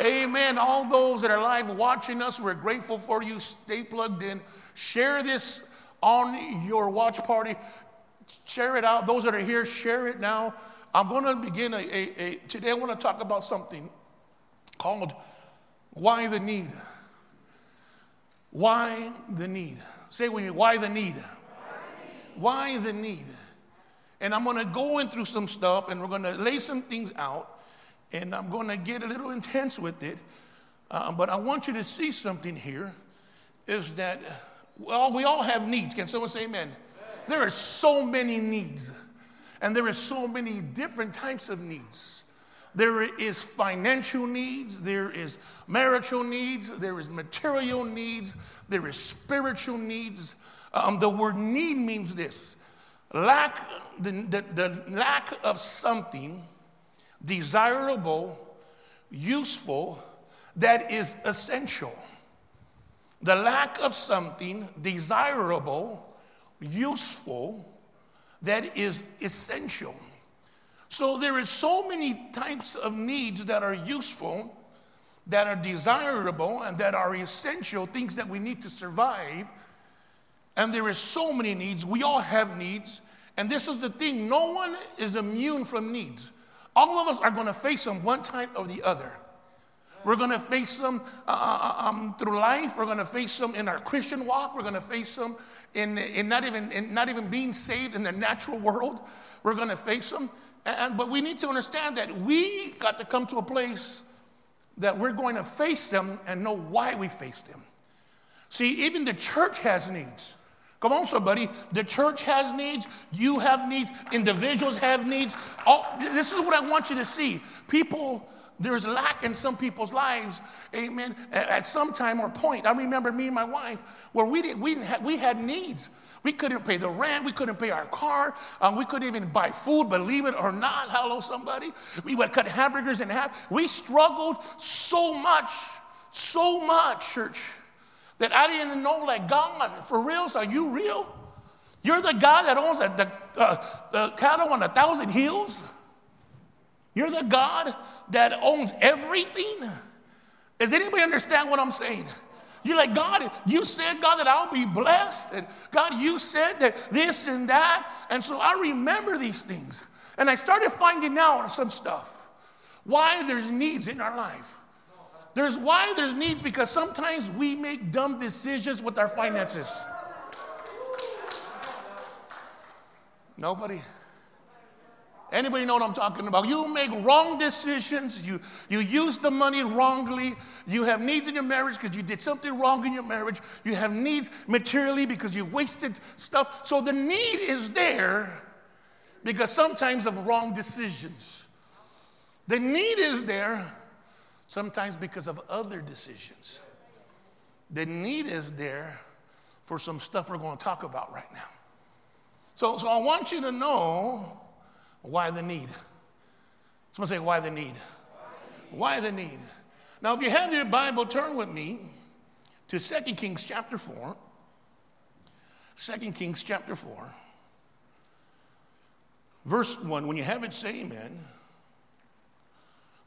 Amen. All those that are live watching us, we're grateful for you. Stay plugged in. Share this on your watch party. Share it out. Those that are here, share it now. I'm going to begin a, a, a today I want to talk about something called why the need. Why the need? Say with me, why the need? Why the need? And I'm going to go in through some stuff and we're going to lay some things out and I'm going to get a little intense with it. Uh, but I want you to see something here is that, well, we all have needs. Can someone say amen? There are so many needs, and there are so many different types of needs. There is financial needs, there is marital needs, there is material needs, there is spiritual needs. Um, the word need means this lack, the, the, the lack of something desirable, useful, that is essential. The lack of something desirable, useful, that is essential. So there is so many types of needs that are useful, that are desirable, and that are essential, things that we need to survive. And there is so many needs. We all have needs. And this is the thing no one is immune from needs. All of us are going to face them one time or the other. We're going to face them uh, uh, uh, um, through life. We're going to face them in our Christian walk. We're going to face them in, in, not even, in not even being saved in the natural world. We're going to face them. And, but we need to understand that we got to come to a place that we're going to face them and know why we face them. See, even the church has needs. Come on, somebody. The church has needs. You have needs. Individuals have needs. All, this is what I want you to see. People, there's lack in some people's lives. Amen. At, some time or point, I remember me and my wife where we didn't, we didn't have, we had needs. We couldn't pay the rent. We couldn't pay our car. Um, we couldn't even buy food, believe it or not. Hello, somebody. We would cut hamburgers in half. We struggled so much, so much, church that I didn't know, like, God, for real, are you real? You're the guy that owns the, uh, the cattle on a thousand hills? You're the God that owns everything? Does anybody understand what I'm saying? You're like, God, you said, God, that I'll be blessed. And God, you said that this and that. And so I remember these things. And I started finding out some stuff. Why there's needs in our life. There's why there's needs because sometimes we make dumb decisions with our finances. Nobody? Anybody know what I'm talking about? You make wrong decisions. You, you use the money wrongly. You have needs in your marriage because you did something wrong in your marriage. You have needs materially because you wasted stuff. So the need is there because sometimes of wrong decisions. The need is there sometimes because of other decisions. The need is there for some stuff we're going to talk about right now. So, so I want you to know why the need. Someone say, why the need? Why the need? Now, if you have your Bible, turn with me to 2 Kings chapter 4. 2 Kings chapter 4. Verse 1. When you have it, say amen.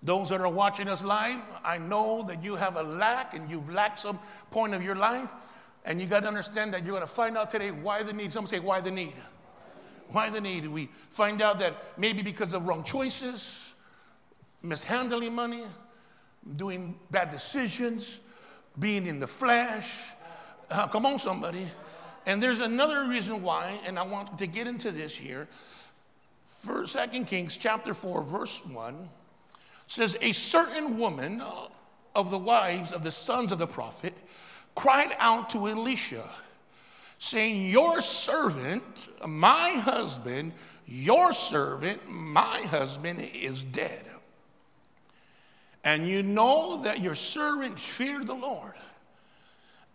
Those that are watching us live, I know that you have a lack and you've lacked some point of your life. And you got to understand that you're going to find out today why the need. Some say, why the need? Why the need? We find out that maybe because of wrong choices, mishandling money, doing bad decisions, being in the flesh. Uh, come on, somebody. And there's another reason why, and I want to get into this here. For Second Kings chapter 4, verse 1 says, A certain woman of the wives of the sons of the prophet cried out to Elisha, saying, Your servant, my husband, your servant, my husband is dead. And you know that your servant feared the Lord,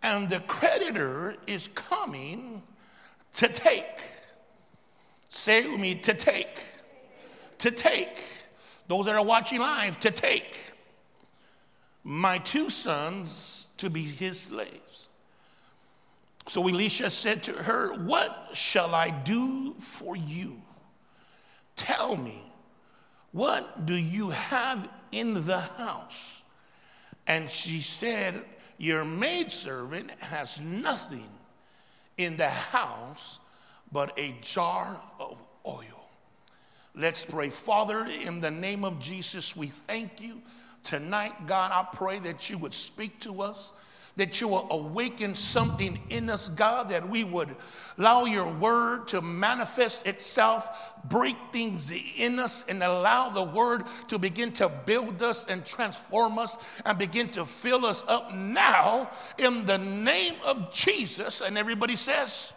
and the creditor is coming to take. Say with me, to take. To take those that are watching live, to take my two sons to be his slaves. So Elisha said to her, What shall I do for you? Tell me, what do you have in the house? And she said, Your maidservant has nothing in the house but a jar of oil. Let's pray. Father, in the name of Jesus, we thank you. Tonight, God, I pray that you would speak to us that you will awaken something in us, God, that we would allow your word to manifest itself, break things in us, and allow the word to begin to build us and transform us and begin to fill us up now in the name of Jesus. And everybody says,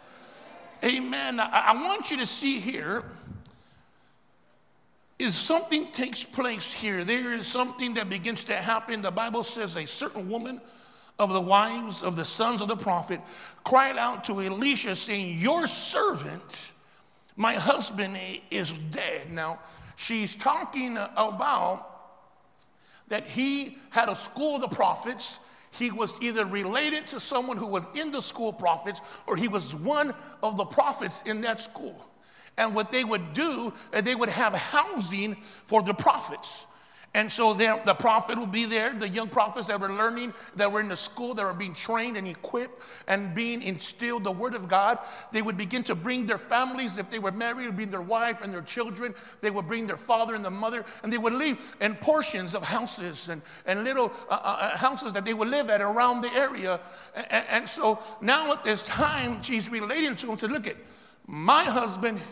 Amen. I, I want you to see here is something takes place here. There is something that begins to happen. The Bible says a certain woman of the wives of the sons of the prophet cried out to Elisha, saying, Your servant, my husband, is dead. Now, she's talking about that he had a school of the prophets. He was either related to someone who was in the school of prophets or he was one of the prophets in that school. And what they would do, they would have housing for the prophets. And so the prophet would be there, the young prophets that were learning, that were in the school, that were being trained and equipped and being instilled the word of God. They would begin to bring their families, if they were married, would bring their wife and their children. They would bring their father and the mother, and they would leave in portions of houses and, and little uh, uh, uh houses that they would live at around the area. And, and so now at this time, she's relating to him, said, Look at my husband,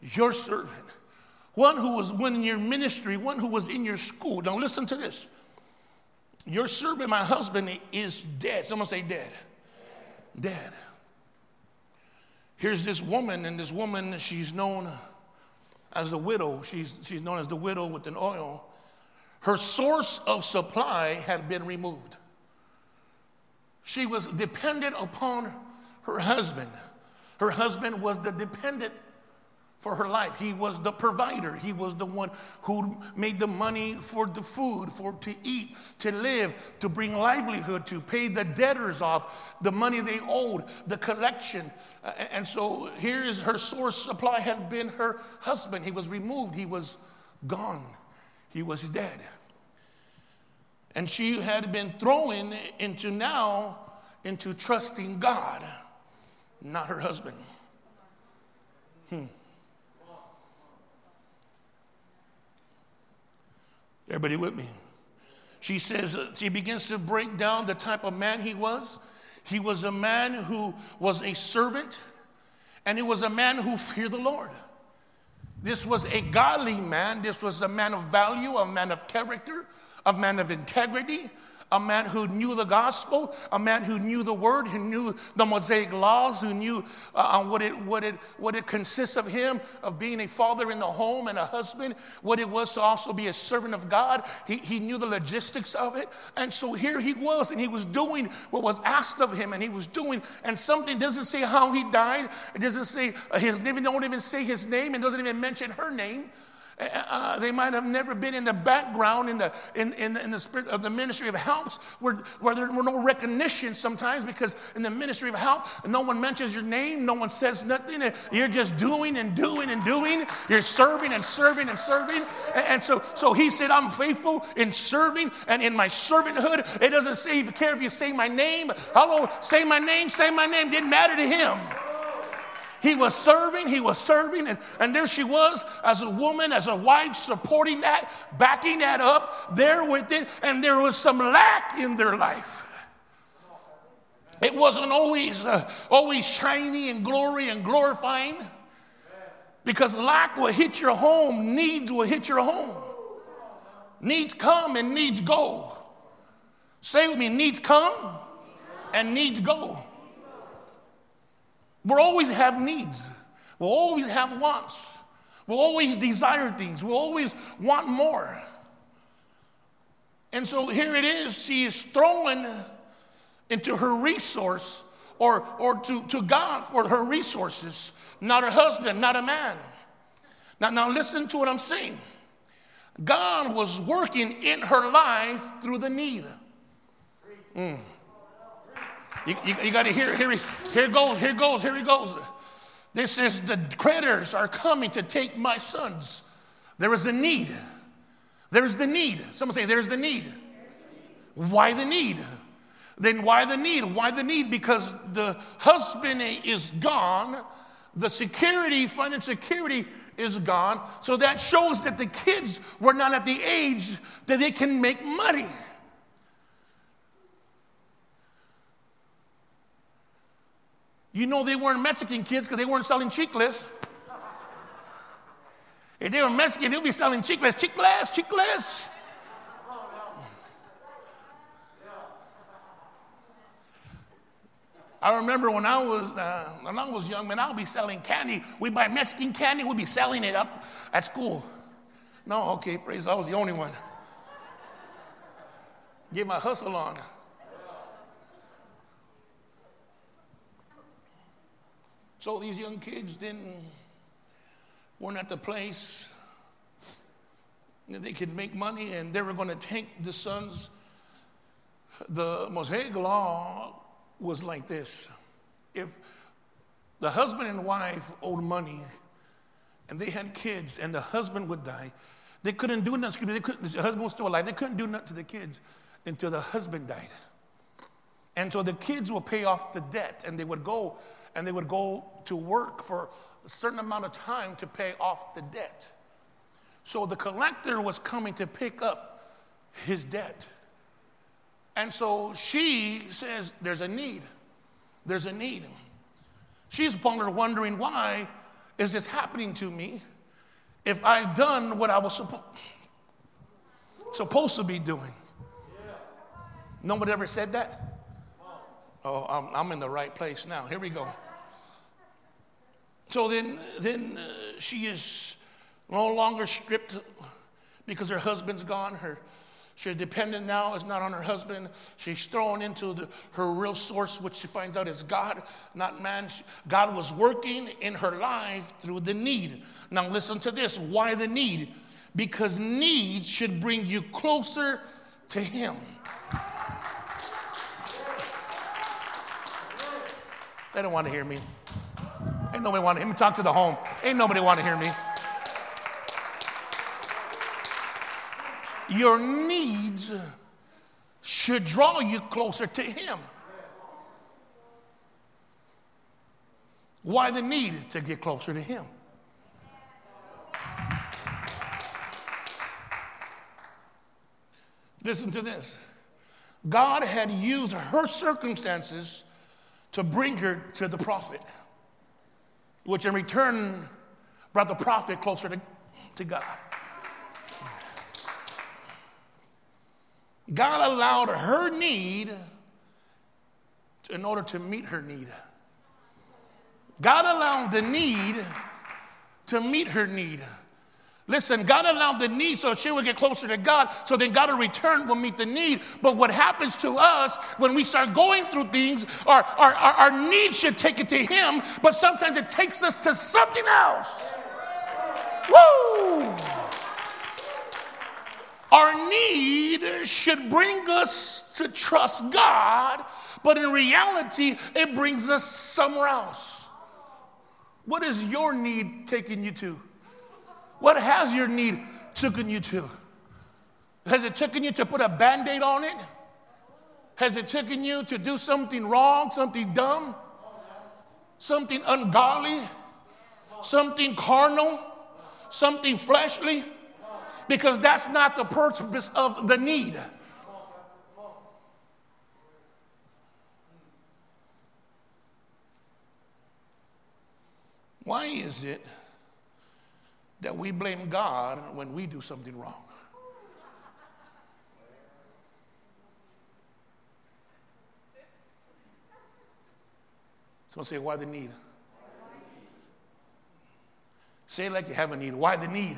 your servant one who was one in your ministry, one who was in your school. Now listen to this. Your servant, my husband, is dead. Someone say dead. Dead. Here's this woman, and this woman, she's known as a widow. She's, she's known as the widow with an oil. Her source of supply had been removed. She was dependent upon her husband. Her husband was the dependent for her life. He was the provider. He was the one who made the money for the food, for to eat, to live, to bring livelihood, to pay the debtors off, the money they owed, the collection. And so here is her source supply had been her husband. He was removed. He was gone. He was dead. And she had been thrown into now into trusting God, not her husband. Hmm. Everybody with me? She says, uh, she begins to break down the type of man he was. He was a man who was a servant, and he was a man who feared the Lord. This was a godly man. This was a man of value, a man of character, a man of integrity, a man who knew the gospel, a man who knew the word, who knew the Mosaic laws, who knew uh, what, it, what, it, what it consists of him, of being a father in the home and a husband, what it was to also be a servant of God. He, he knew the logistics of it. And so here he was, and he was doing what was asked of him, and he was doing, and something doesn't say how he died, it doesn't say uh, his name, don't even say his name, and doesn't even mention her name. Uh, uh, they might have never been in the background in the, in, in, in, the spirit of the ministry of helps where, where there were no recognition sometimes because in the ministry of help, no one mentions your name, no one says nothing. You're just doing and doing and doing. You're serving and serving and serving. And, and so, so he said, I'm faithful in serving and in my servanthood. It doesn't say, care if you say my name. Hello, say my name, say my name. Didn't matter to him. He was serving, he was serving, and, and there she was as a woman, as a wife, supporting that, backing that up, there with it, and there was some lack in their life. It wasn't always, uh, always shiny and glory and glorifying because lack will hit your home, needs will hit your home. Needs come and needs go. Say with me, needs come and needs go. We'll always have needs. We'll always have wants. We'll always desire things. We'll always want more. And so here it is. She is thrown into her resource or, or to, to God for her resources, not her husband, not a man. Now, now listen to what I'm saying. God was working in her life through the need. Mm. You, you, you got to hear, here, here goes, here goes, here he goes. This says, The creditors are coming to take my sons. There is a need. There's the need. Someone say, There's the need. Why the need? Then why the need? Why the need? Because the husband is gone, the security, financial security is gone. So that shows that the kids were not at the age that they can make money. You know, they weren't Mexican kids because they weren't selling chicles. If they were Mexican, they'd be selling chicles, chicles, chicles. I remember when I was uh, when I was young, man, I would be selling candy. We'd buy Mexican candy, we'd be selling it up at school. No, okay, praise. I was the only one. Get my hustle on. So these young kids didn't weren't at the place that they could make money, and they were going to take the sons. The Mosaic law was like this: if the husband and wife owed money, and they had kids, and the husband would die, they couldn't do nothing. They couldn't, the husband was still alive. They couldn't do nothing to the kids until the husband died. And so the kids would pay off the debt, and they would go and they would go to work for a certain amount of time to pay off the debt. So the collector was coming to pick up his debt. And so she says, There's a need. There's a need. She's wondering why is this happening to me if I've done what I was suppo- supposed to be doing? Nobody ever said that? Oh, I'm, I'm in the right place now. Here we go. So then, then uh, she is no longer stripped because her husband's gone. Her, she's dependent now. It's not on her husband. She's thrown into the, her real source, which she finds out is God, not man. She, God was working in her life through the need. Now, listen to this. Why the need? Because need should bring you closer to Him. They don't want to hear me. Ain't nobody want to hear me talk to the home. Ain't nobody want to hear me. Your needs should draw you closer to Him. Why the need to get closer to Him? Listen to this. God had used her circumstances to bring her to the prophet which in return brought the prophet closer to, to God. God allowed her need to, in order to meet her need. God allowed the need to meet her need. Listen, God allowed the need so she would get closer to God, so then God in return will meet the need. But what happens to us when we start going through things, our, our, our, our need should take it to Him, but sometimes it takes us to something else. Woo! Our need should bring us to trust God, but in reality, it brings us somewhere else. What is your need taking you to? What has your need taken you to? Has it taken you to put a band aid on it? Has it taken you to do something wrong, something dumb, something ungodly, something carnal, something fleshly? Because that's not the purpose of the need. Why is it? That we blame God when we do something wrong. Someone say, why the need? Say it like you have a need. Why the need?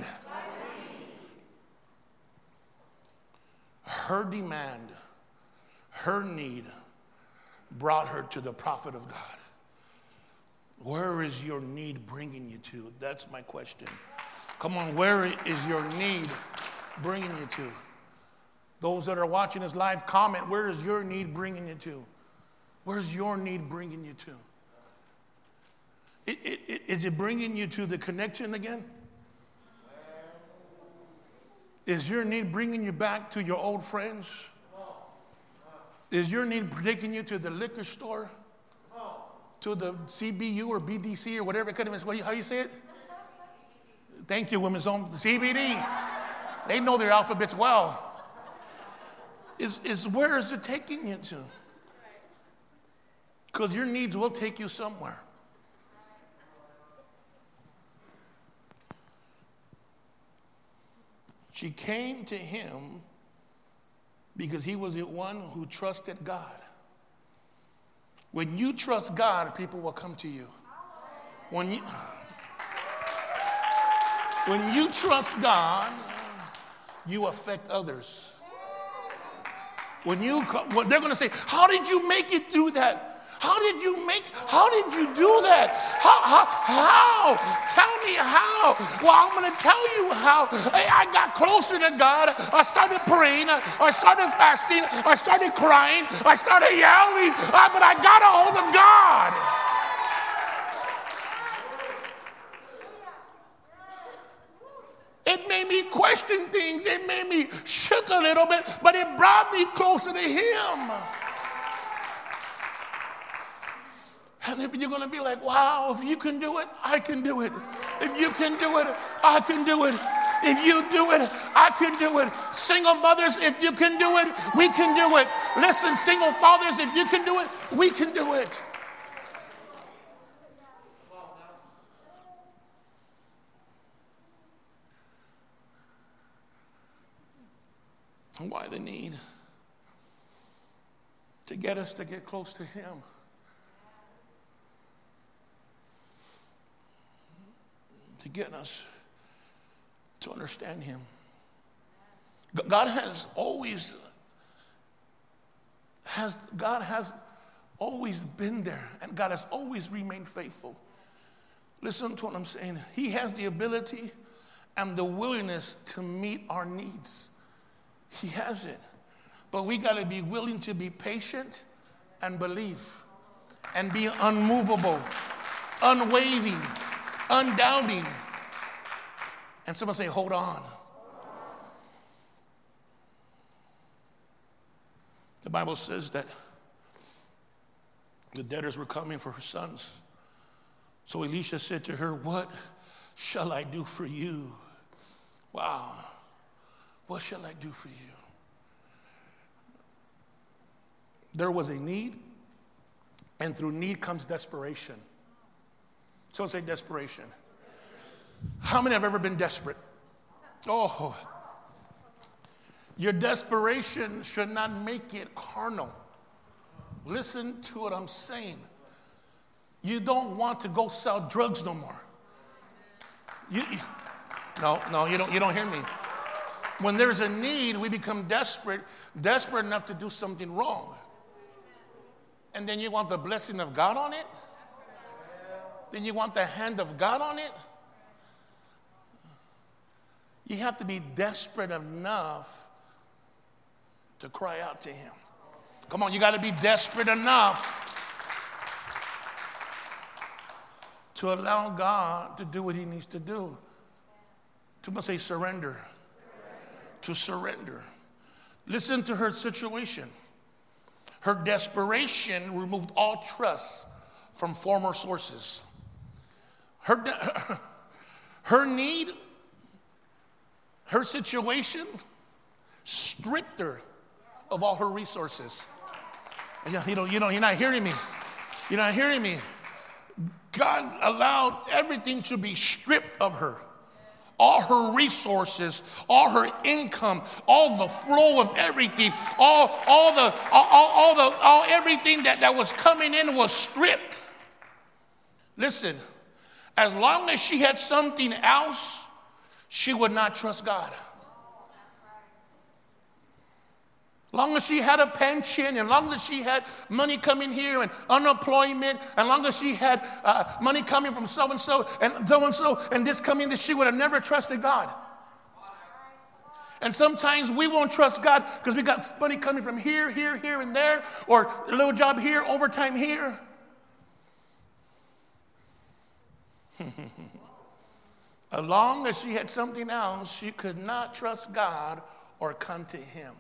Her demand, her need brought her to the prophet of God. Where is your need bringing you to? That's my question. Come on, where is your need bringing you to? Those that are watching this live, comment where is your need bringing you to? Where's your need bringing you to? It, it, it, is it bringing you to the connection again? Is your need bringing you back to your old friends? Is your need taking you to the liquor store? To the CBU or BDC or whatever it could have been? How you say it? Thank you, Women's Home. CBD. They know their alphabets well. Is, is where is it taking you to? Because your needs will take you somewhere. She came to him because he was the one who trusted God. When you trust God, people will come to you. When you, when you trust God, you affect others. When you, they're going to say, How did you make it through that? How did you make, how did you do that? How, how, how? Tell me how. Well, I'm going to tell you how. I got closer to God. I started praying. I started fasting. I started crying. I started yelling. Uh, but I got a hold of God. It made me question things. It made me shook a little bit, but it brought me closer to Him. And you're going to be like, wow, if you can do it, I can do it. If you can do it, I can do it. If you do it, I can do it. Single mothers, if you can do it, we can do it. Listen, single fathers, if you can do it, we can do it. Why the need? To get us to get close to Him. to get us to understand Him. God has always has God has always been there and God has always remained faithful. Listen to what I'm saying. He has the ability and the willingness to meet our needs. He has it. But we got to be willing to be patient and believe and be unmovable, unwavering undoubting. And someone say, hold on. The Bible says that the debtors were coming for her sons. So Elisha said to her, What shall I do for you? Wow. What shall I do for you? There was a need, and through need comes desperation. So say desperation. How many have ever been desperate? Oh, your desperation should not make it carnal. Listen to what I'm saying. You don't want to go sell drugs no more. You, you, no, no, you don't, you don't hear me. When there's a need, we become desperate, desperate enough to do something wrong. And then you want the blessing of God on it? then you want the hand of God on it? You have to be desperate enough to cry out to Him. Come on, you got to be desperate enough to allow God to do what He needs to do. To say surrender. Surrender. To surrender. Listen to her situation. Her desperation removed all trust from former sources. Her, her need, her situation stripped her of all her resources. You know, you know, you're not hearing me. You're not hearing me. God allowed everything to be stripped of her. All her resources, all her income, all the flow of everything, all, all the, all, all the, all everything that, that was coming in was stripped. Listen, as long as she had something else, she would not trust God. Long as she had a pension, and long as she had money coming here and unemployment, and long as she had uh, money coming from so and so and so and so, and this coming, this she would have never trusted God. And sometimes we won't trust God because we got money coming from here, here, here, and there, or a little job here, overtime here. as long as she had something else, she could not trust God or come to Him.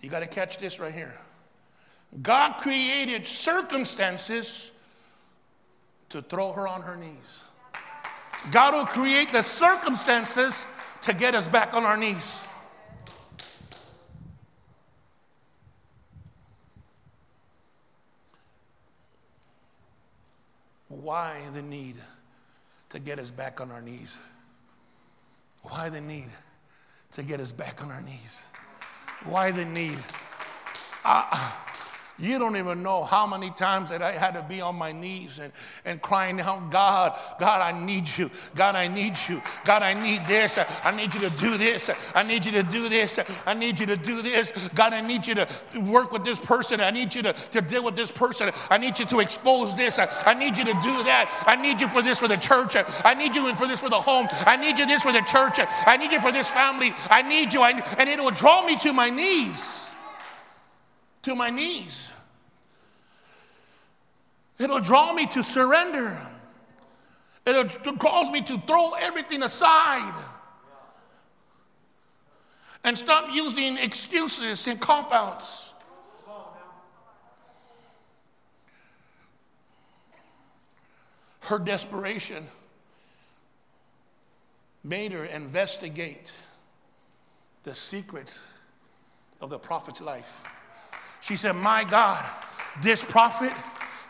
You got to catch this right here. God created circumstances to throw her on her knees. God will create the circumstances to get us back on our knees. Why the need to get us back on our knees? Why the need to get us back on our knees? Why the need? Uh, you don't even know how many times that I had to be on my knees and, and crying out, God, God, I need you. God, I need you. God, I need this. I need you to do this. I need you to do this. I need you to do this. God, I need you to work with this person. I need you to, to deal with this person. I need you to expose this. I, need you to do that. I need you for this for the church. I need you for this for the home. I need you this for the church. I need you for this family. I need you. I, and it will draw me to my knees to my knees. It'll draw me to surrender. It'll cause me to throw everything aside and stop using excuses and cop outs. Her desperation made her investigate the secrets of the prophet's life. She said, My God, this prophet,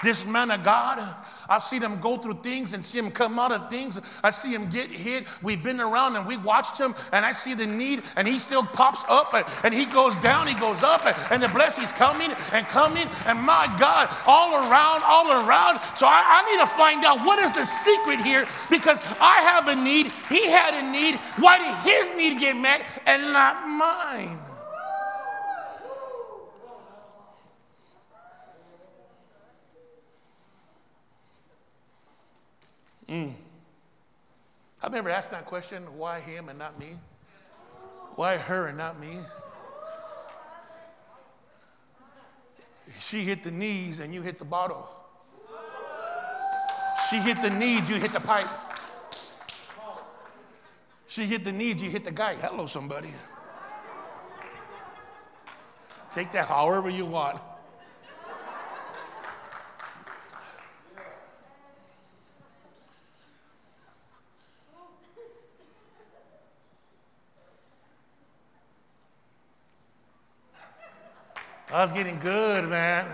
this man of God, I've seen him go through things and see him come out of things. I see him get hit. We've been around and we watched him, and I see the need, and he still pops up and, and he goes down, he goes up, and, and the blessing's coming and coming. And my God, all around, all around. So I, I need to find out what is the secret here because I have a need, he had a need. Why did his need get met and not mine? Mm. I've never asked that question why him and not me? Why her and not me? She hit the knees and you hit the bottle. She hit the knees, you hit the pipe. She hit the knees, you hit the guy. Hello, somebody. Take that however you want. Oh, was getting good, man.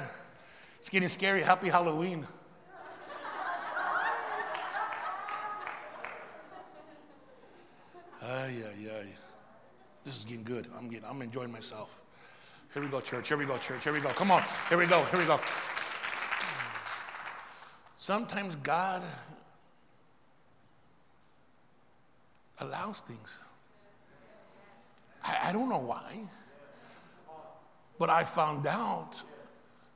It's getting scary. Happy Halloween. Ay, ay, ay. This is getting good. I'm getting, I'm enjoying myself. Here we go, church. Here we go, church. Here we go. Come on. Here we go. Here we go. Sometimes God allows things. I, I don't know why. But I found out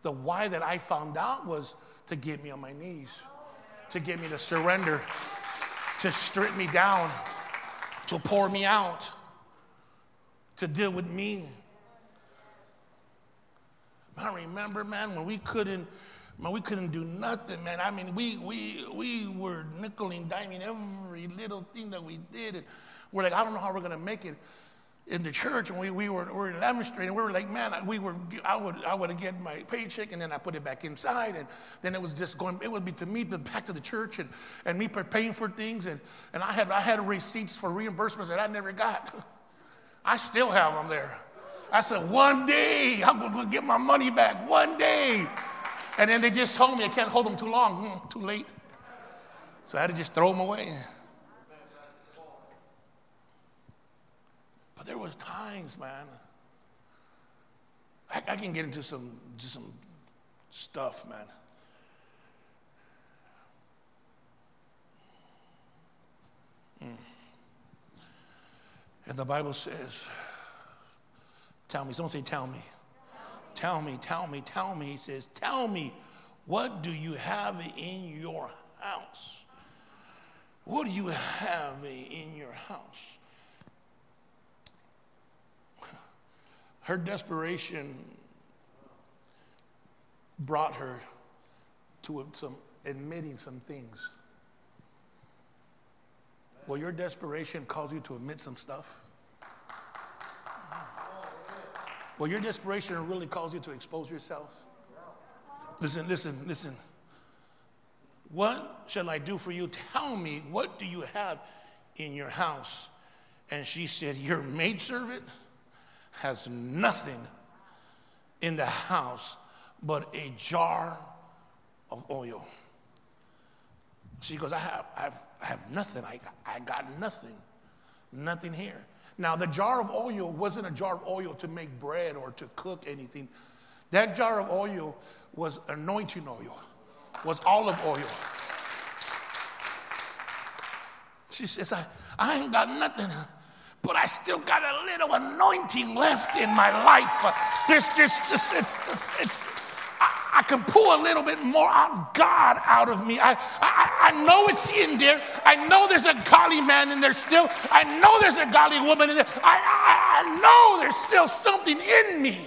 the why that I found out was to get me on my knees, to get me to surrender, to strip me down, to pour me out, to deal with me. I remember, man, when we couldn't, man, we couldn't do nothing, man. I mean, we we we were nickel and diming every little thing that we did, and we're like, I don't know how we're gonna make it in the church and we, we were, we were in Lemon Street and we were like, man, we were, I would, I would get my paycheck and then I put it back inside and then it was just going, it would be to me, the back to the church and, and me paying for things and, and I had, I had receipts for reimbursements that I never got. I still have them there. I said, one day I'm going to get my money back, one day. And then they just told me I can't hold them too long, hmm, too late. So I had to just throw them away. There was times, man. I, I can get into some just some stuff, man. Mm. And the Bible says, tell me, someone say, tell me. Tell me, tell me, tell me. He says, tell me, what do you have in your house? What do you have in your house? Her desperation brought her to some admitting some things. Will your desperation cause you to admit some stuff? Well, your desperation really calls you to expose yourself. Listen, listen, listen. What shall I do for you? Tell me, what do you have in your house? And she said, Your maidservant has nothing in the house but a jar of oil. She goes, I have, I have, I have nothing. I, I got nothing. Nothing here. Now, the jar of oil wasn't a jar of oil to make bread or to cook anything. That jar of oil was anointing oil, was olive oil. She says, I, I ain't got nothing, but I still got a little anointing left in my life. Uh, there's just, just it's, it's, it's I, I, can pull a little bit more out God out of me. I, I, I know it's in there. I know there's a godly man in there still. I know there's a godly woman in there. I, I, I know there's still something in me.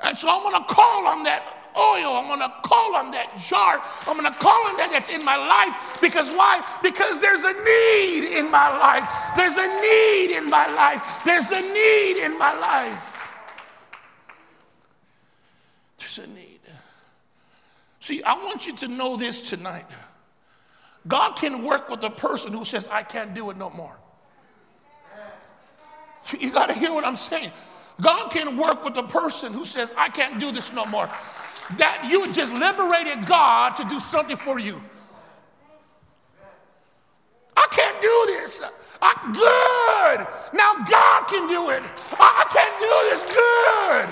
And so I'm going to call on that oil. I'm going to call on that jar. I'm going to call on that that's in my life. Because why? Because there's a need in my life. There's a need in my life. There's a need in my life. There's a need. See, I want you to know this tonight. God can work with a person who says, I can't do it no more. You got to hear what I'm saying. God can work with a person who says, I can't do this no more. That you just liberated God to do something for you. I can't do this. I'm good. Now God can do it. I can't do this good.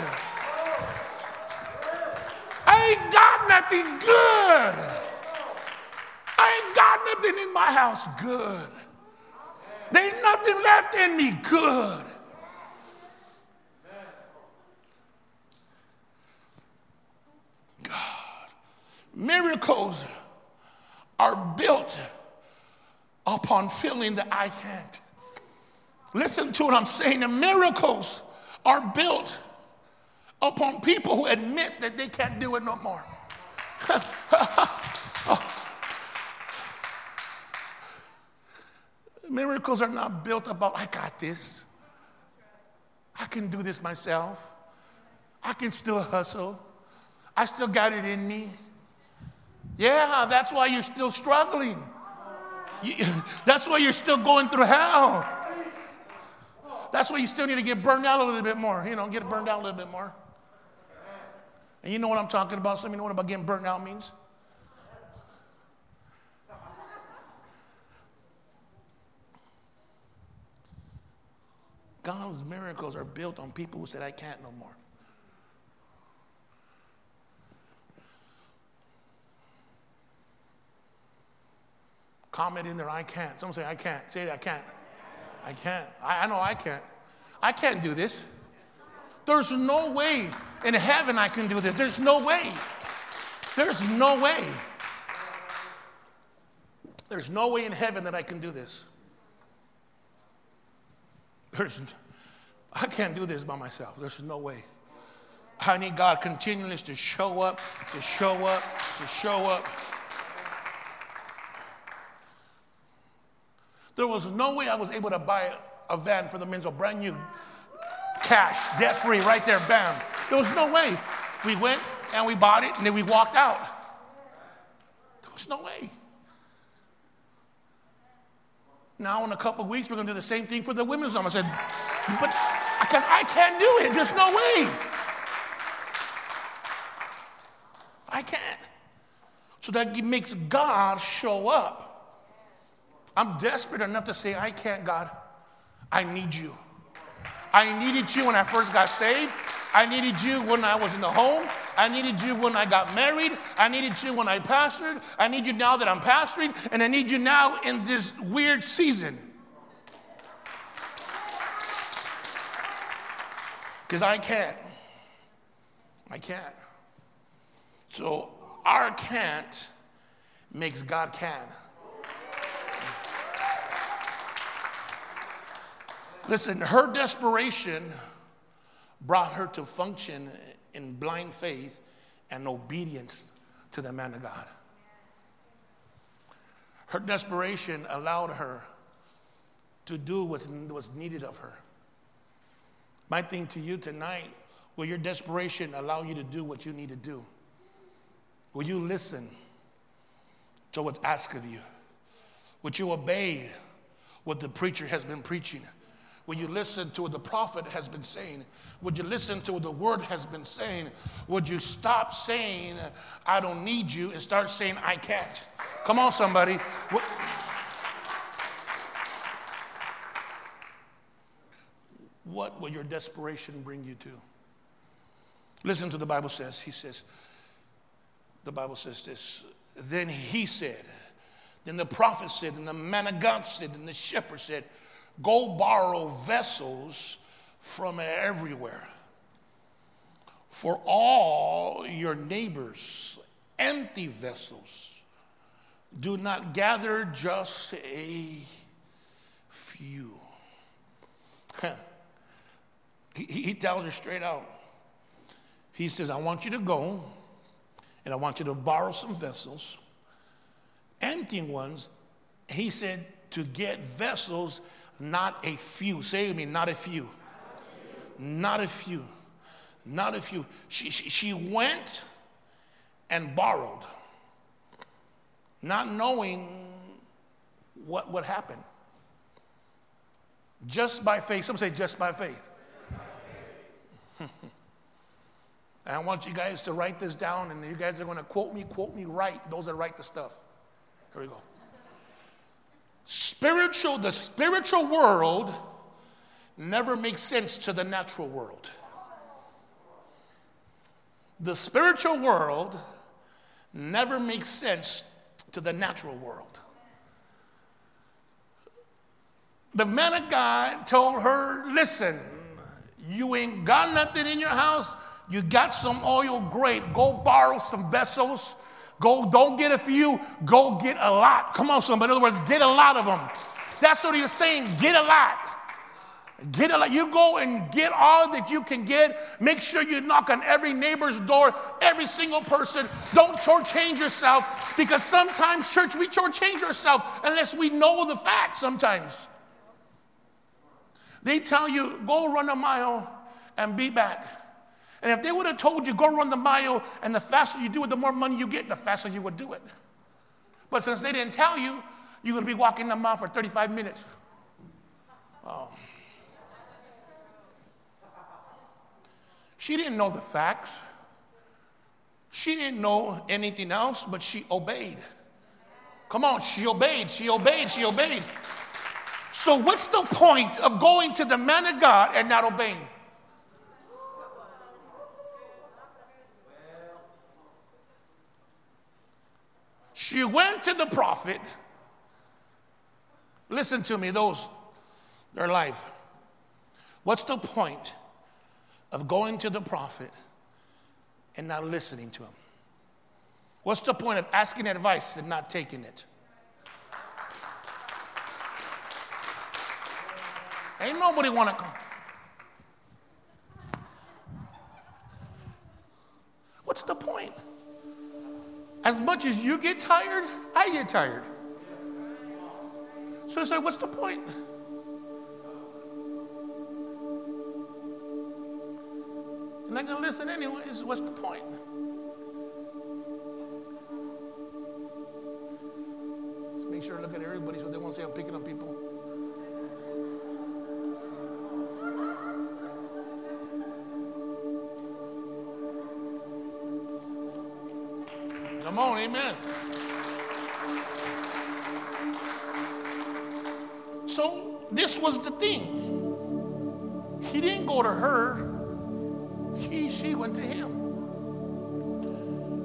I ain't got nothing good. I ain't got nothing in my house good. There ain't nothing left in me good. Miracles are built upon feeling that I can't. Listen to what I'm saying. The miracles are built upon people who admit that they can't do it no more. Miracles are not built about, I got this. I can do this myself. I can still hustle. I still got it in me. Yeah, that's why you're still struggling. You, that's why you're still going through hell. That's why you still need to get burned out a little bit more. You know, get burned out a little bit more. And you know what I'm talking about? Some of you know what about getting burned out means? God's miracles are built on people who said, I can't no more. Comment in there, I can't. Someone say, I can't. Say it, I can't. I can't. I, I know I can't. I can't do this. There's no way in heaven I can do this. There's no way. There's no way. There's no way in heaven that I can do this. There's, I can't do this by myself. There's no way. I need God continually to show up, to show up, to show up. There was no way I was able to buy a van for the men's, a brand new cash, debt free, right there, bam. There was no way. We went and we bought it and then we walked out. There was no way. Now, in a couple weeks, we're going to do the same thing for the women's home. I said, but I, can, I can't do it. There's no way. I can't. So that makes God show up. I'm desperate enough to say, I can't, God. I need you. I needed you when I first got saved. I needed you when I was in the home. I needed you when I got married. I needed you when I pastored. I need you now that I'm pastoring. And I need you now in this weird season. Because I can't. I can't. So our can't makes God can. Listen, her desperation brought her to function in blind faith and obedience to the man of God. Her desperation allowed her to do what was needed of her. My thing to you tonight will your desperation allow you to do what you need to do? Will you listen to what's asked of you? Would you obey what the preacher has been preaching? Will you listen to what the prophet has been saying? Would you listen to what the word has been saying? Would you stop saying, I don't need you, and start saying, I can't? Come on, somebody. What will your desperation bring you to? Listen to the Bible says. He says, the Bible says this. Then he said, then the prophet said, and the man of God said, and the shepherd said, Go borrow vessels from everywhere. For all your neighbors, empty vessels. Do not gather just a few. he, he tells her straight out. He says, I want you to go and I want you to borrow some vessels, empty ones. He said, to get vessels not a few. Say to me, not a few. Not a few. Not a few. She, she, she went and borrowed, not knowing what would happen. Just by faith. Some say just by faith. I want you guys to write this down, and you guys are going to quote me, quote me right. Those that write the stuff. Here we go. Spiritual, the spiritual world never makes sense to the natural world. The spiritual world never makes sense to the natural world. The man of God told her, Listen, you ain't got nothing in your house. You got some oil, great. Go borrow some vessels Go, don't get a few, go get a lot. Come on, somebody. In other words, get a lot of them. That's what he's saying. Get a lot. Get a lot. You go and get all that you can get. Make sure you knock on every neighbor's door, every single person. Don't shortchange yourself because sometimes, church, we shortchange ourselves unless we know the facts sometimes. They tell you, go run a mile and be back. And if they would have told you, go run the mile, and the faster you do it, the more money you get, the faster you would do it. But since they didn't tell you, you're going to be walking the mile for 35 minutes. Oh. She didn't know the facts. She didn't know anything else, but she obeyed. Come on, she obeyed, she obeyed, she obeyed. So, what's the point of going to the man of God and not obeying? She went to the prophet. Listen to me, those, their life. What's the point of going to the prophet and not listening to him? What's the point of asking advice and not taking it? Ain't nobody want to come. What's the point? As much as you get tired, I get tired. So I said, What's the point? I'm not going to listen anyways. What's the point? Let's make sure I look at everybody so they won't say I'm picking on people. Come on, amen. So this was the thing. He didn't go to her, he, she went to him.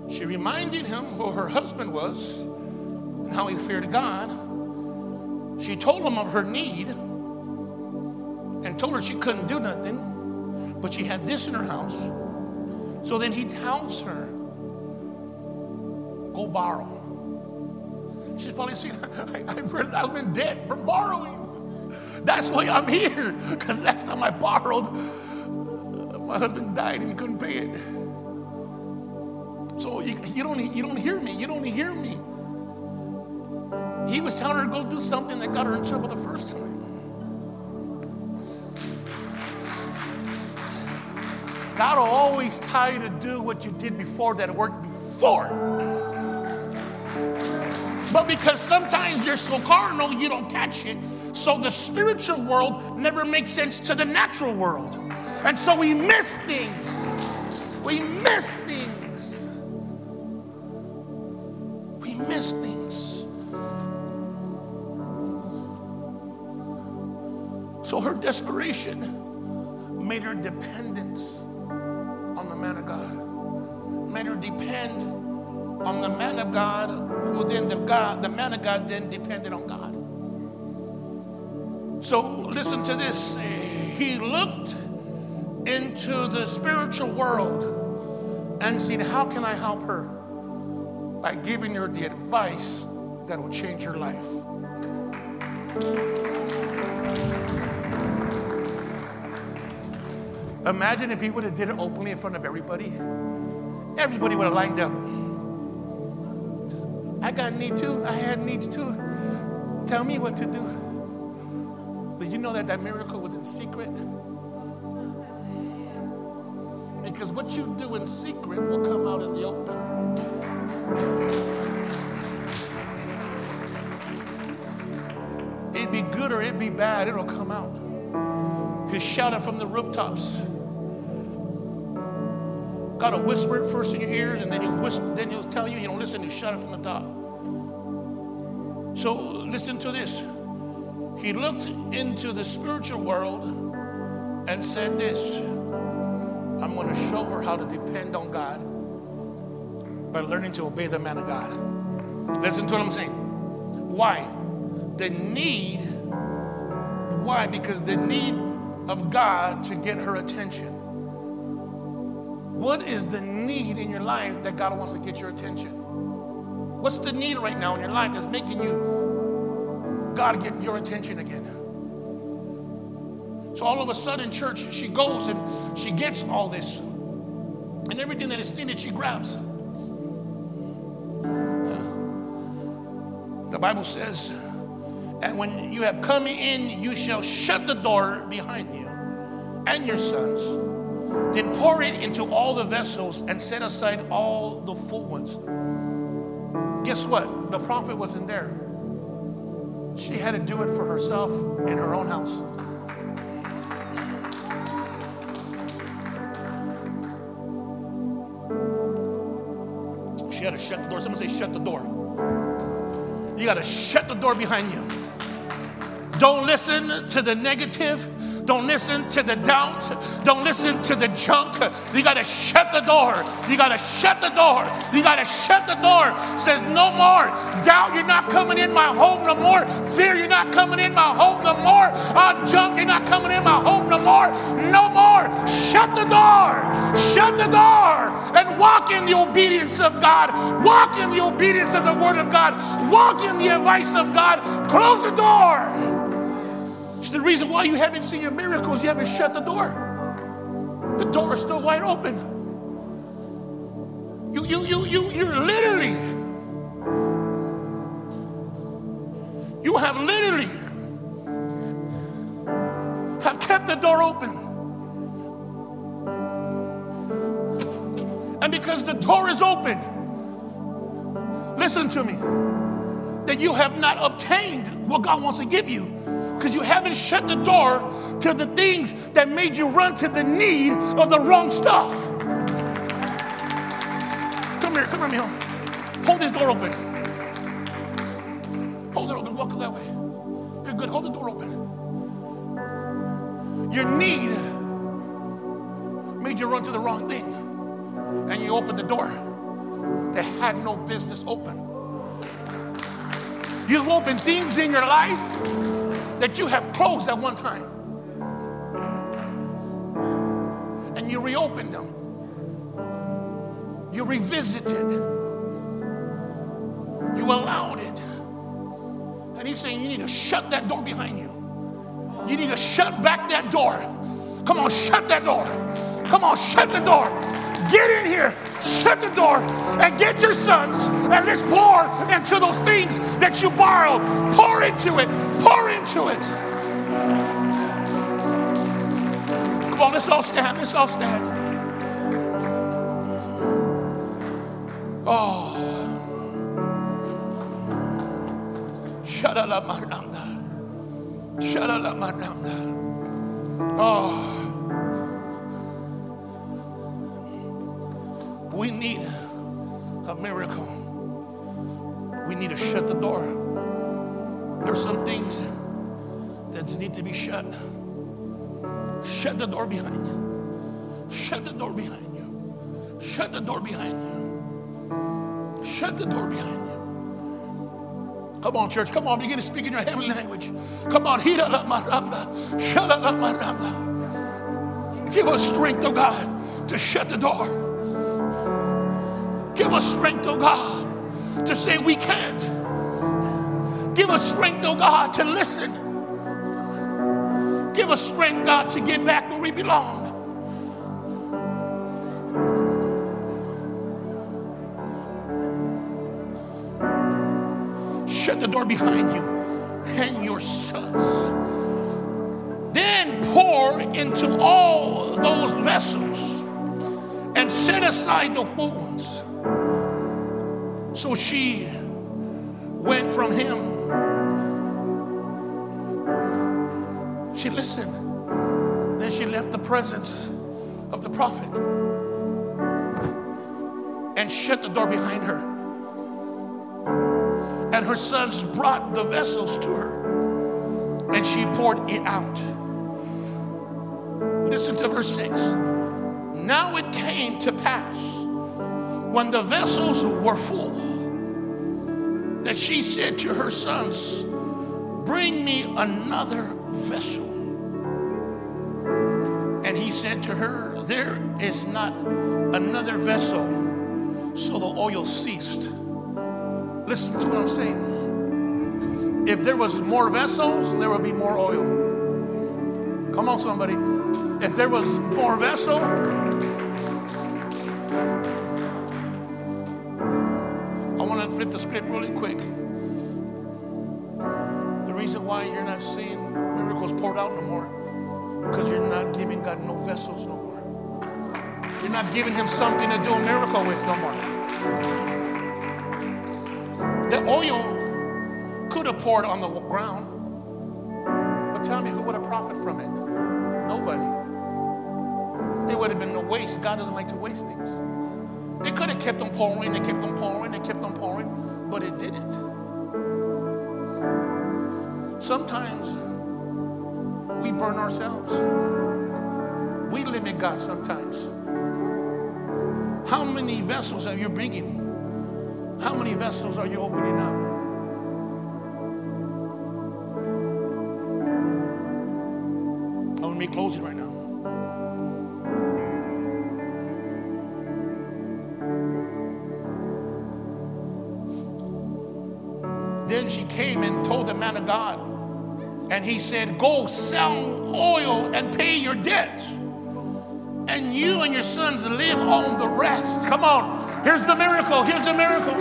She reminded him who her husband was and how he feared God. She told him of her need and told her she couldn't do nothing, but she had this in her house. So then he tells her, people borrow. She's probably seen, I, I've, I've been dead from borrowing. That's why I'm here, because last time I borrowed, my husband died and he couldn't pay it. So you, you, don't, you don't hear me. You don't hear me. He was telling her to go do something that got her in trouble the first time. God will always tell you to do what you did before that worked before. But because sometimes you're so carnal, you don't catch it. So the spiritual world never makes sense to the natural world. And so we miss things. We miss things. We miss things. So her desperation made her dependent on the man of God, made her depend on the man of God, who then the God, the man of God then depended on God. So listen to this. He looked into the spiritual world and said, How can I help her? By giving her the advice that will change her life. Imagine if he would have did it openly in front of everybody. Everybody would have lined up. I got need too. I had needs too. Tell me what to do. But you know that that miracle was in secret? Because what you do in secret will come out in the open. It'd be good or it'd be bad, it'll come out. He shouted from the rooftops. God will whisper it first in your ears, and then he'll whisper, then he'll tell you, you don't listen, he'll shout it from the top. So listen to this. He looked into the spiritual world and said this I'm going to show her how to depend on God by learning to obey the man of God. Listen to what I'm saying. Why? The need, why? Because the need of God to get her attention. What is the need in your life that God wants to get your attention? What's the need right now in your life that's making you, God, get your attention again? So all of a sudden, church, she goes and she gets all this. And everything that is needed, she grabs. Uh, the Bible says, and when you have come in, you shall shut the door behind you and your sons. Then pour it into all the vessels and set aside all the full ones. Guess what? The prophet wasn't there. She had to do it for herself in her own house. She had to shut the door. Someone say, shut the door. You got to shut the door behind you. Don't listen to the negative. Don't listen to the doubt. Don't listen to the junk. You got to shut the door. You got to shut the door. You got to shut the door. Says no more doubt. You're not coming in my home no more. Fear. You're not coming in my home no more. Uh, junk. You're not coming in my home no more. No more. Shut the door. Shut the door and walk in the obedience of God. Walk in the obedience of the Word of God. Walk in the advice of God. Close the door. It's the reason why you haven't seen your miracles. You haven't shut the door. The door is still wide open. You, you, you, you, you're literally, you have literally have kept the door open. And because the door is open, listen to me, that you have not obtained what God wants to give you because you haven't shut the door to the things that made you run to the need of the wrong stuff. Come here, come here, home. Hold this door open. Hold it open. Walk that way. You're good. Hold the door open. Your need made you run to the wrong thing, and you opened the door that had no business open. You've opened things in your life that you have closed at one time. And you reopened them. You revisited. You allowed it. And he's saying you need to shut that door behind you. You need to shut back that door. Come on, shut that door. Come on, shut the door. Get in here, shut the door, and get your sons, and let's pour into those things that you borrowed. Pour into it, to it. Come on, let's all stand. Let's all stand. Oh. Oh. We need a miracle. We need to shut the door. There's some things that need to be shut. Shut the door behind you. Shut the door behind you. Shut the door behind you. Shut the door behind you. Come on, church. Come on. Begin to speak in your heavenly language. Come on. La maramba. Shut maramba. Give us strength, oh God, to shut the door. Give us strength, oh God, to say we can't. Give us strength, oh God, to listen. Give us strength, God, to get back where we belong. Shut the door behind you and your sons. Then pour into all those vessels and set aside the full ones. So she went from him. She listened. Then she left the presence of the prophet and shut the door behind her. And her sons brought the vessels to her and she poured it out. Listen to verse 6. Now it came to pass when the vessels were full that she said to her sons, Bring me another vessel. Said to her, There is not another vessel. So the oil ceased. Listen to what I'm saying. If there was more vessels, there would be more oil. Come on, somebody. If there was more vessel, I want to flip the script really quick. The reason why you're not seeing miracles poured out no more, because you're not giving God no vessels no more. You're not giving Him something to do a miracle with no more. The oil could have poured on the ground, but tell me who would have profited from it? Nobody. It would have been a waste. God doesn't like to waste things. It could have kept on pouring, they kept on pouring, they kept on pouring, but it didn't. Sometimes we burn ourselves. We limit God sometimes. How many vessels are you bringing? How many vessels are you opening up? Oh, I'm going to be closing right now. Then she came and told the man of God, and he said, Go sell oil and pay your debt. You and your sons live on the rest. Come on. Here's the miracle. Here's the miracle.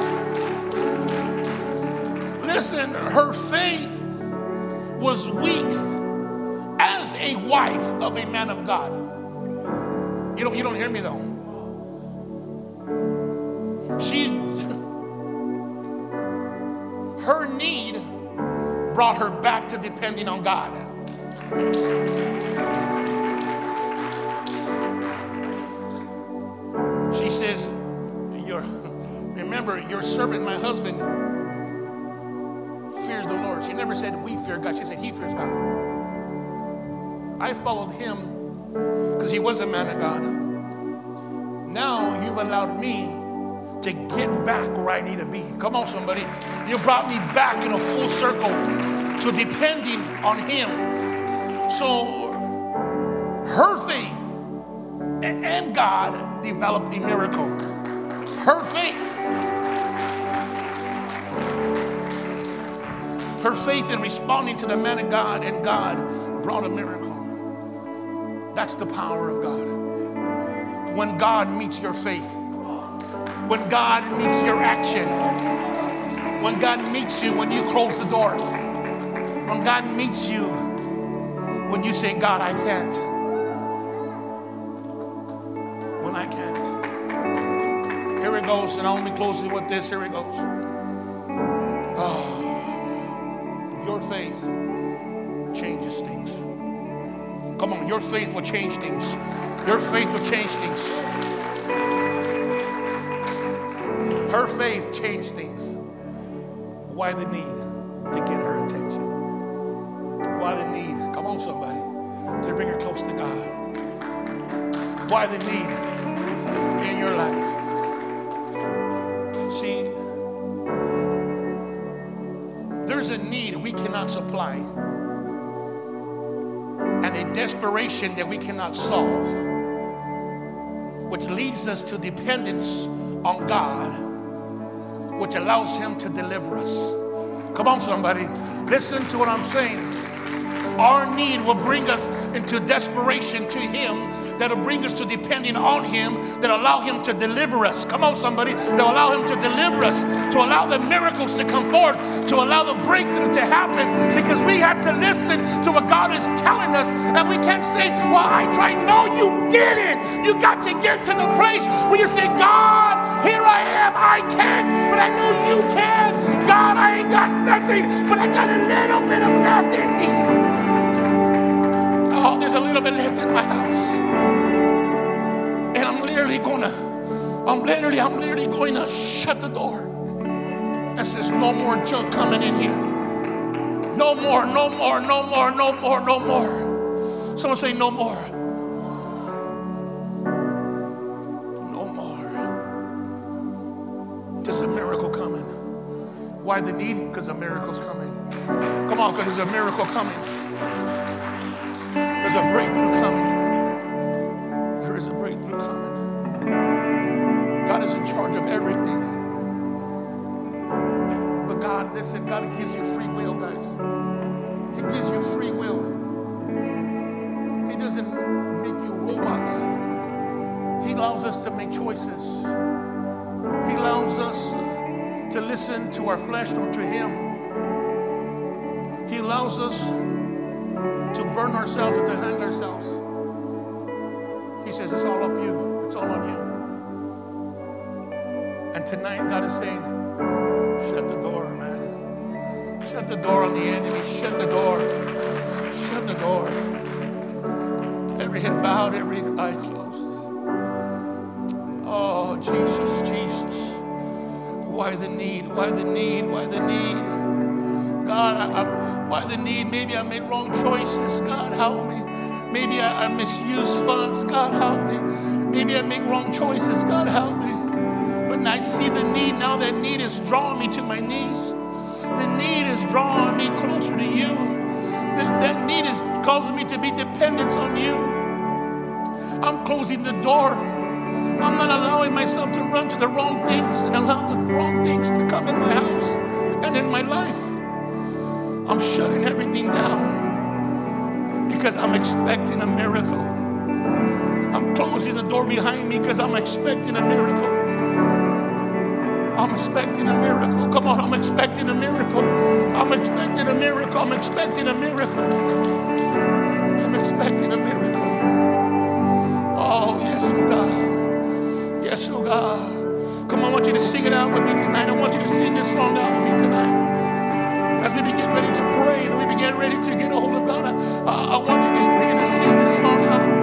Listen, her faith was weak as a wife of a man of God. You don't, you don't hear me though. She's her need brought her back to depending on God. Your servant, my husband, fears the Lord. She never said, We fear God. She said, He fears God. I followed him because he was a man of God. Now you've allowed me to get back where I need to be. Come on, somebody. You brought me back in a full circle to depending on Him. So her faith and God developed a miracle. Her faith. Her faith in responding to the man of God and God brought a miracle. That's the power of God. When God meets your faith when God meets your action, when God meets you when you close the door, when God meets you when you say, God, I can't. When I can't. Here it goes, and I'll only close it with this. Here it goes. Your faith changes things. Come on, your faith will change things. Your faith will change things. Her faith changed things. Why the need to get her attention? Why the need? Come on, somebody, to bring her close to God. Why the need in your life? See, there's a need cannot supply and a desperation that we cannot solve, which leads us to dependence on God, which allows Him to deliver us. Come on, somebody, listen to what I'm saying. Our need will bring us into desperation to Him that'll bring us to depending on Him, that allow Him to deliver us. Come on, somebody, that allow Him to deliver us, to allow the miracles to come forth, to allow the breakthrough to happen, because we have to listen to what God is telling us, and we can't say, Well, I tried. No, you didn't. You got to get to the place where you say, God, here I am. I can't, but I know you can. God, I ain't got nothing, but I got a little bit of left in me. Oh, there's a little bit left in my house And I'm literally gonna, I'm literally, I'm literally going to shut the door. And says, no more junk coming in here. No more, no more, no more, no more, no more. Someone say no more. No more. There's a miracle coming. Why the need? Because a miracle's coming. Come on, because there's a miracle coming. There's a breakthrough coming. There is a breakthrough coming. God is in charge of everything. But God, listen, God gives you free will, guys. He gives you free will. He doesn't make you robots. He allows us to make choices. He allows us to listen to our flesh or to Him. He allows us to burn ourselves and to hang ourselves. He says, It's all up you. It's all on you. And tonight, God is saying, shut the door, man. Shut the door on the enemy. Shut the door. Shut the door. Every head bowed, every eye closed. Oh, Jesus, Jesus. Why the need? Why the need? Why the need? God, I, I, why the need? Maybe I made wrong choices. God, help me. Maybe I, I misused funds. God, help me. Maybe I make wrong choices. God, help me. And I see the need now, that need is drawing me to my knees. The need is drawing me closer to you. That, that need is causing me to be dependent on you. I'm closing the door. I'm not allowing myself to run to the wrong things and allow the wrong things to come in my house and in my life. I'm shutting everything down because I'm expecting a miracle. I'm closing the door behind me because I'm expecting a miracle. I'm expecting a miracle. Come on, I'm expecting a miracle. I'm expecting a miracle. I'm expecting a miracle. I'm expecting a miracle. Oh, yes, oh God. Yes, oh God. Come on, I want you to sing it out with me tonight. I want you to sing this song out with me tonight. As we begin ready to pray and we begin ready to get a hold of God, I, I want you to just begin to sing this song out.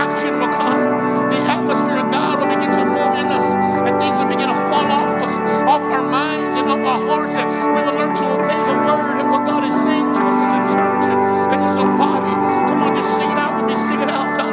action will come. The atmosphere of God will begin to move in us, and things will begin to fall off us, off our minds and off our hearts, and we will learn to obey the word and what God is saying to us as a church and, and as a body. Come on, just sing it out with me. Sing it out.